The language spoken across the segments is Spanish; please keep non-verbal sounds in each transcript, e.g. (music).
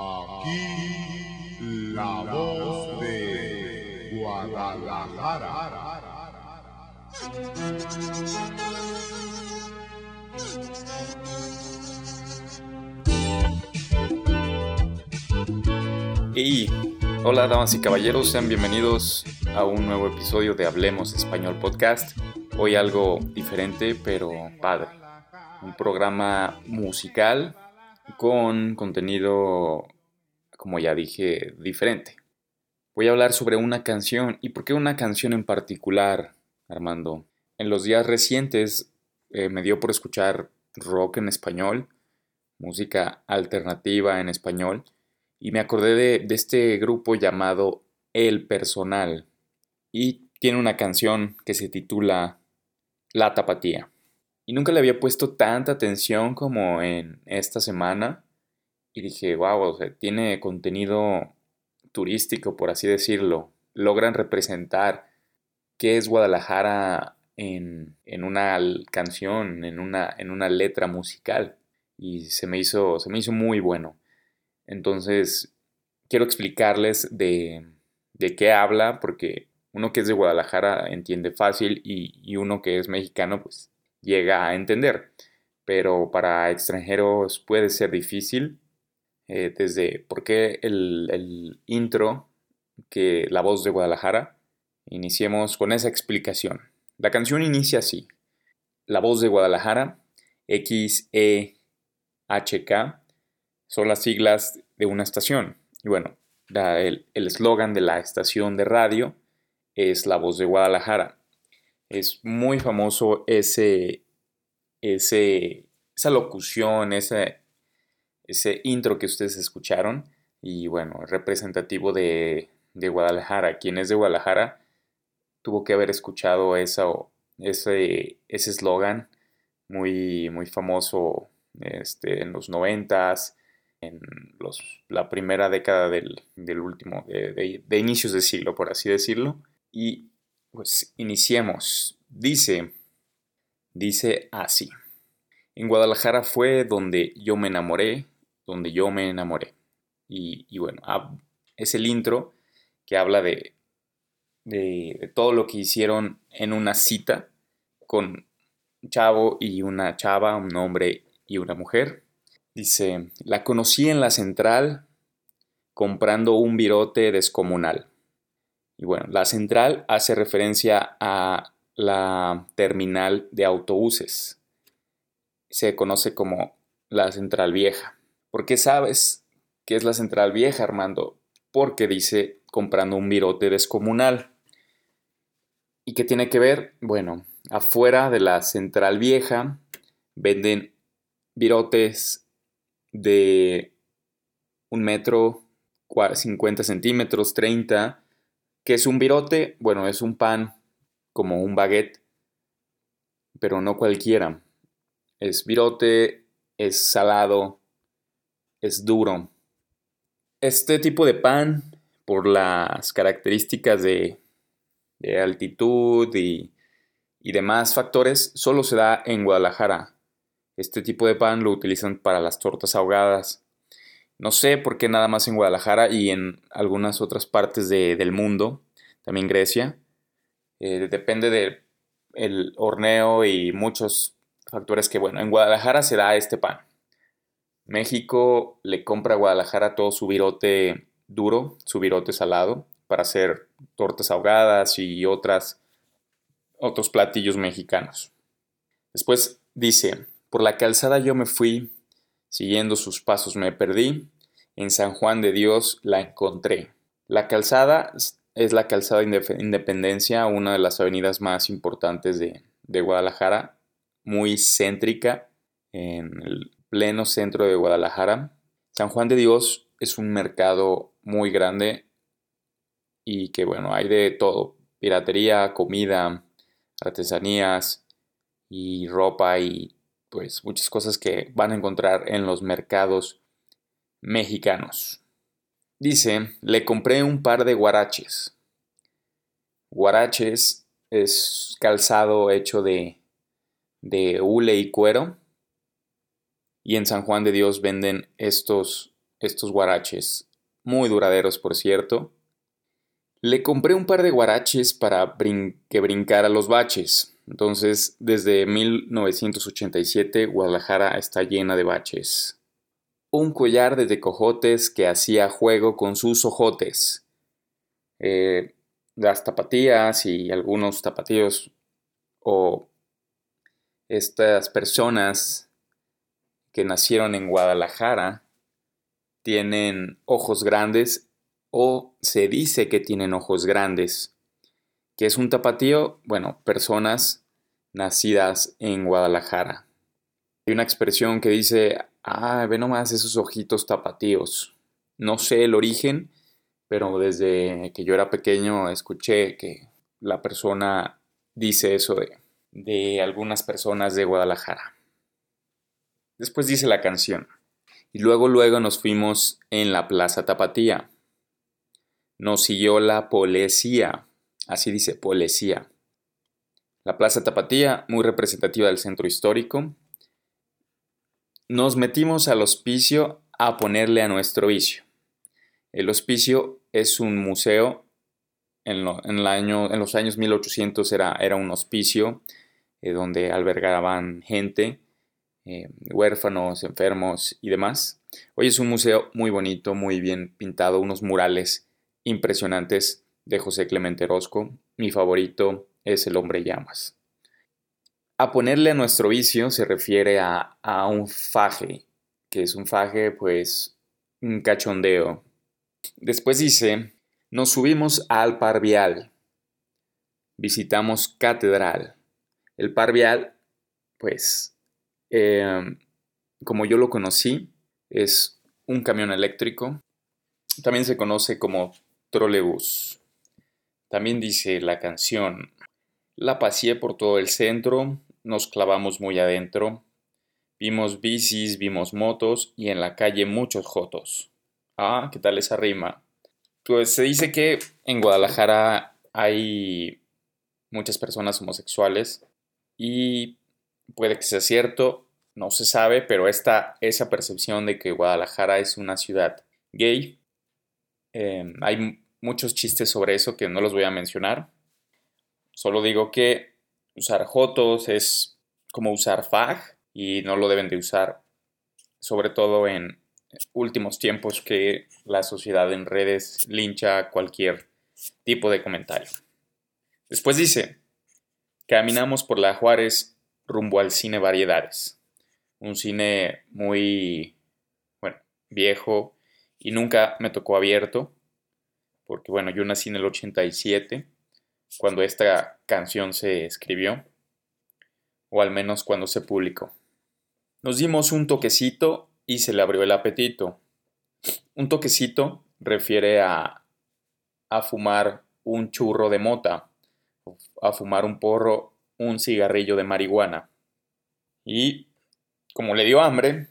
Aquí la voz de Guadalajara. Y hola damas y caballeros, sean bienvenidos a un nuevo episodio de Hablemos Español Podcast. Hoy algo diferente pero padre. Un programa musical con contenido, como ya dije, diferente. Voy a hablar sobre una canción. ¿Y por qué una canción en particular, Armando? En los días recientes eh, me dio por escuchar rock en español, música alternativa en español, y me acordé de, de este grupo llamado El Personal. Y tiene una canción que se titula La Tapatía. Y nunca le había puesto tanta atención como en esta semana. Y dije, wow, o sea, tiene contenido turístico, por así decirlo. Logran representar qué es Guadalajara en, en una canción, en una, en una letra musical. Y se me, hizo, se me hizo muy bueno. Entonces, quiero explicarles de, de qué habla, porque uno que es de Guadalajara entiende fácil y, y uno que es mexicano, pues llega a entender, pero para extranjeros puede ser difícil. Eh, desde por qué el, intro, que la voz de Guadalajara, iniciemos con esa explicación. La canción inicia así. La voz de Guadalajara, X-E-H-K, son las siglas de una estación. Y bueno, el eslogan de la estación de radio es La voz de Guadalajara es muy famoso ese, ese, esa locución, ese, ese intro que ustedes escucharon. Y bueno, representativo de, de Guadalajara. Quien es de Guadalajara tuvo que haber escuchado eso, ese eslogan muy, muy famoso este, en los noventas, en los, la primera década del, del último, de, de, de, inicios de siglo, por así decirlo. Y pues iniciemos. Dice, dice así. En Guadalajara fue donde yo me enamoré, donde yo me enamoré. Y, bueno, es el intro que habla de, de, todo lo que hicieron en una cita con un chavo y una chava, un hombre y una mujer. Dice, la conocí en la central comprando un virote descomunal. Y bueno, la central hace referencia a la terminal de autobuses. Se conoce como la central vieja. ¿Por qué sabes qué es la central vieja, Armando? Porque dice comprando un virote descomunal. ¿Y qué tiene que ver? Bueno, afuera de la central vieja venden virotes de un metro, 50 centímetros, 30 ¿Qué es un virote? Bueno, es un pan como un baguette, pero no cualquiera. Es virote, es salado, es duro. Este tipo de pan, por las características de, de altitud y, y demás factores, solo se da en Guadalajara. Este tipo de pan lo utilizan para las tortas ahogadas, no sé por qué nada más en Guadalajara y en algunas otras partes de, del mundo, también Grecia. Eh, depende del horneo y muchos factores que, bueno, en Guadalajara se da este pan. México le compra a Guadalajara todo su virote duro, su virote salado, para hacer tortas ahogadas y otras, otros platillos mexicanos. Después dice, por la calzada yo me fui Siguiendo sus pasos me perdí, en San Juan de Dios la encontré. La calzada es la calzada Independencia, una de las avenidas más importantes de, de Guadalajara, muy céntrica, en el pleno centro de Guadalajara. San Juan de Dios es un mercado muy grande y que bueno, hay de todo, piratería, comida, artesanías y ropa y pues muchas cosas que van a encontrar en los mercados mexicanos. Dice, le compré un par de guaraches. Guaraches es calzado hecho de, de hule y cuero. Y en San Juan de Dios venden estos estos guaraches, muy duraderos por cierto. Le compré un par de guaraches para que brincara los baches. Entonces, desde 1987, Guadalajara está llena de baches. Un collar de tecojotes que hacía juego con sus ojotes. Eh, las tapatías y algunos tapatíos o estas personas que nacieron en Guadalajara tienen ojos grandes o se dice que tienen ojos grandes. que es un tapatío? Bueno, personas nacidas en Guadalajara. Hay una expresión que dice, ah, ve nomás esos ojitos tapatíos. No sé el origen, pero desde que yo era pequeño escuché que la persona dice eso de, de algunas personas de Guadalajara. Después dice la canción. Y luego luego nos fuimos en la Plaza Tapatía. Nos siguió la policía. Así dice, policía. La Plaza Tapatía, muy representativa del centro histórico. Nos metimos al hospicio a ponerle a nuestro vicio. El hospicio es un museo. En, los años 1800 era, era un hospicio eh, donde albergaban gente eh, huérfanos, enfermos y demás. Hoy es un museo muy bonito, muy bien pintado, unos murales impresionantes de José Clemente Orozco. Mi favorito es El hombre llamas. A ponerle a nuestro vicio se refiere a, a un faje, que es un faje, pues, un cachondeo. Después dice, nos subimos al Parvial, visitamos Catedral. El Parvial, pues, Em, como yo lo conocí, es un camión eléctrico. También se conoce como trolebús. También dice la canción, la paseé por todo el centro, nos clavamos muy adentro, vimos bicis, vimos motos y en la calle muchos jotos. Ah, ¿qué tal esa rima? Pues se dice que en Guadalajara hay muchas personas homosexuales y puede que sea cierto, no se sabe, pero esta, esa percepción de que Guadalajara es una ciudad gay, em, hay muchos chistes sobre eso que no los voy a mencionar. Solo digo que usar jotos es como usar fag y no lo deben de usar, sobre todo en últimos tiempos que la sociedad en redes lincha cualquier tipo de comentario. Después dice, caminamos por la Juárez rumbo al cine Variedades. Un cine muy, bueno, viejo y nunca me tocó abierto, porque bueno, yo nací en el 87, cuando esta canción se escribió, o al menos cuando se publicó. Nos dimos un toquecito y se le abrió el apetito. Un toquecito refiere a, a fumar un churro de mota, a fumar un porro un cigarrillo de marihuana. Y como le dio hambre,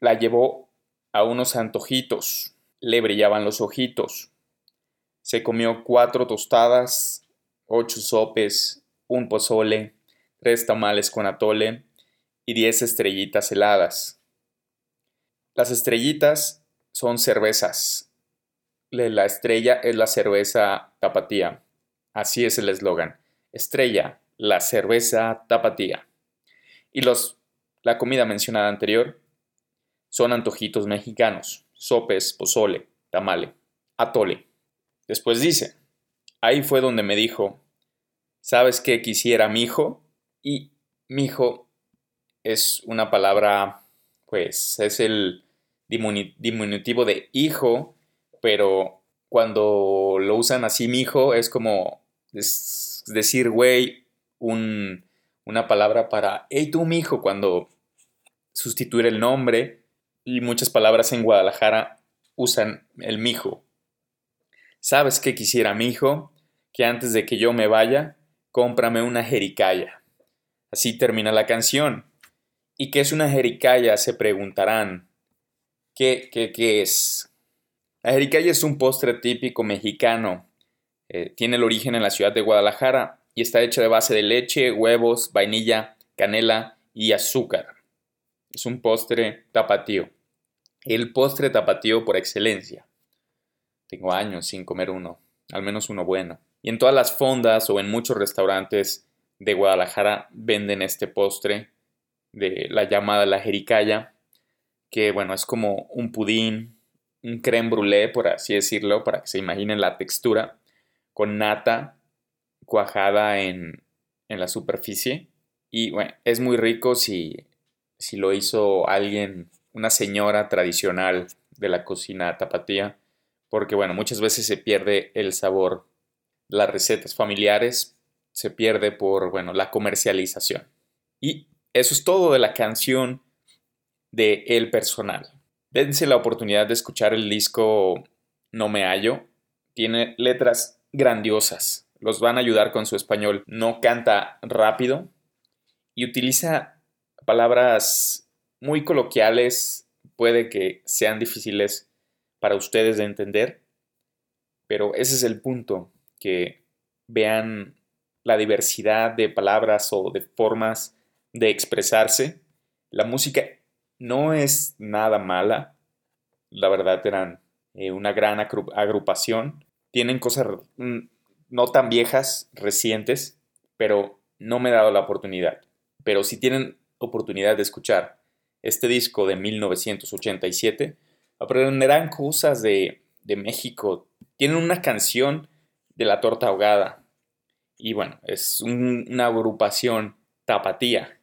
la llevó a unos antojitos. Le brillaban los ojitos. Se comió cuatro tostadas, ocho sopes, un pozole, tres tamales con atole y diez estrellitas heladas. Las estrellitas son cervezas. La estrella es la cerveza tapatía. Así es el eslogan. Estrella, la cerveza tapatía. Y los, la comida mencionada anterior son antojitos mexicanos, sopes, pozole, tamale, atole. Después dice, ahí fue donde me dijo, ¿sabes qué quisiera mi hijo? Y mi hijo es una palabra, pues es el diminutivo de hijo, pero cuando lo usan así mi hijo es como decir, güey, una palabra para, hey tú, mi hijo, cuando sustituir el nombre y muchas palabras en Guadalajara usan el mijo. ¿Sabes qué quisiera mi hijo? Que antes de que yo me vaya, cómprame una jericaya. Así termina la canción. ¿Y qué es una jericaya? Se preguntarán. ¿Qué, qué, qué es? La jericaya es un postre típico mexicano. Eh, tiene el origen en la ciudad de Guadalajara y está hecha de base de leche, huevos, vainilla, canela y azúcar. Es un postre tapatío. el postre tapatío por excelencia. Tengo años sin comer uno, al menos uno bueno. Y en todas las fondas o en muchos restaurantes de Guadalajara venden este postre de la llamada la jericaya, que bueno, es como un pudín, un creme brûlée, por así decirlo, para que se imaginen la textura, con nata cuajada en, en la superficie. Y bueno, es muy rico si, si lo hizo alguien, una señora tradicional de la cocina tapatía, porque bueno, muchas veces se pierde el sabor. Las recetas familiares se pierde por, bueno, la comercialización. Y eso es todo de la canción de El Personal. Dense la oportunidad de escuchar el disco No Me Hallo. Tiene letras grandiosas. Los van a ayudar con su español. No canta rápido y utiliza palabras muy coloquiales. Puede que sean difíciles para ustedes de entender, pero ese es el punto, que vean la diversidad de palabras o de formas de expresarse. La música no es nada mala. La verdad eran eh, una gran agrupación. Tienen cosas no tan viejas, recientes, pero no me he dado la oportunidad. Pero si tienen oportunidad de escuchar este disco de 1987, aprenderán cosas de, de México. Tienen una canción de la torta ahogada. Y bueno, es una agrupación tapatía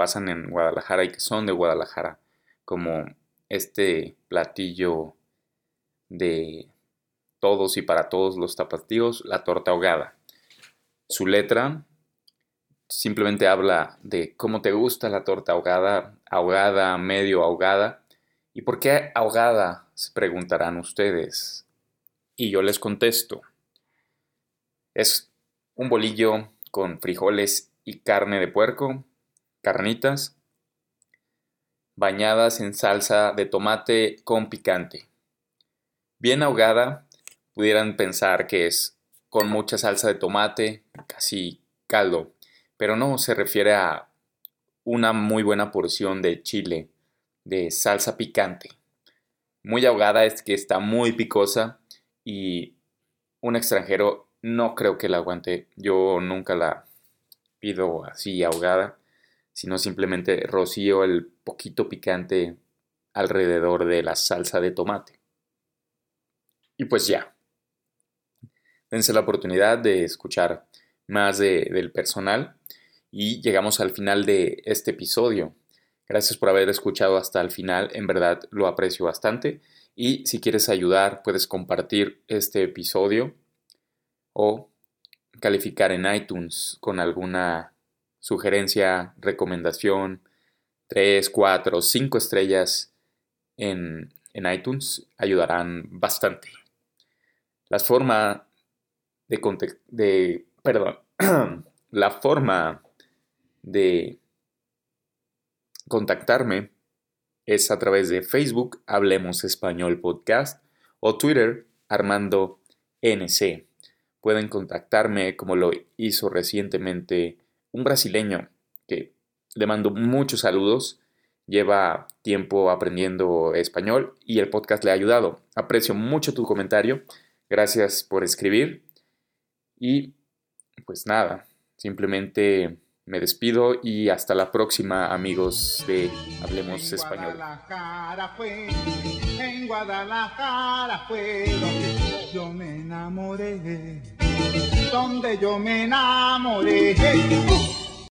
pasan en Guadalajara y que son de Guadalajara, como este platillo de todos y para todos los tapatíos, la torta ahogada. Su letra simplemente habla de cómo te gusta la torta ahogada, ahogada, medio ahogada. ¿Y por qué ahogada? Se preguntarán ustedes. Y yo les contesto. Es un bolillo con frijoles y carne de puerco carnitas bañadas en salsa de tomate con picante. Bien ahogada, pudieran pensar que es con mucha salsa de tomate, casi caldo, pero no, se refiere a una muy buena porción de chile, de salsa picante. Muy ahogada es que está muy picosa y un extranjero no creo que la aguante. Yo nunca la pido así ahogada sino simplemente rocío el poquito picante alrededor de la salsa de tomate. Y pues ya. Dense la oportunidad de escuchar más del personal y llegamos al final de este episodio. Gracias por haber escuchado hasta el final, en verdad lo aprecio bastante. Y si quieres ayudar, puedes compartir este episodio o calificar en iTunes con alguna sugerencia, recomendación, 3, 4, 5 estrellas en, en iTunes ayudarán bastante. La forma de, de perdón, (clears throat) la forma de contactarme es a través de Facebook Hablemos Español Podcast o Twitter Armando NC. Pueden contactarme como lo hizo recientemente un brasileño que le mando muchos saludos, lleva tiempo aprendiendo español y el podcast le ha ayudado. Aprecio mucho tu comentario, gracias por escribir y pues nada, simplemente me despido y hasta la próxima amigos de Hablemos Español. En Guadalajara fue yo me enamoré donde yo me enamoré.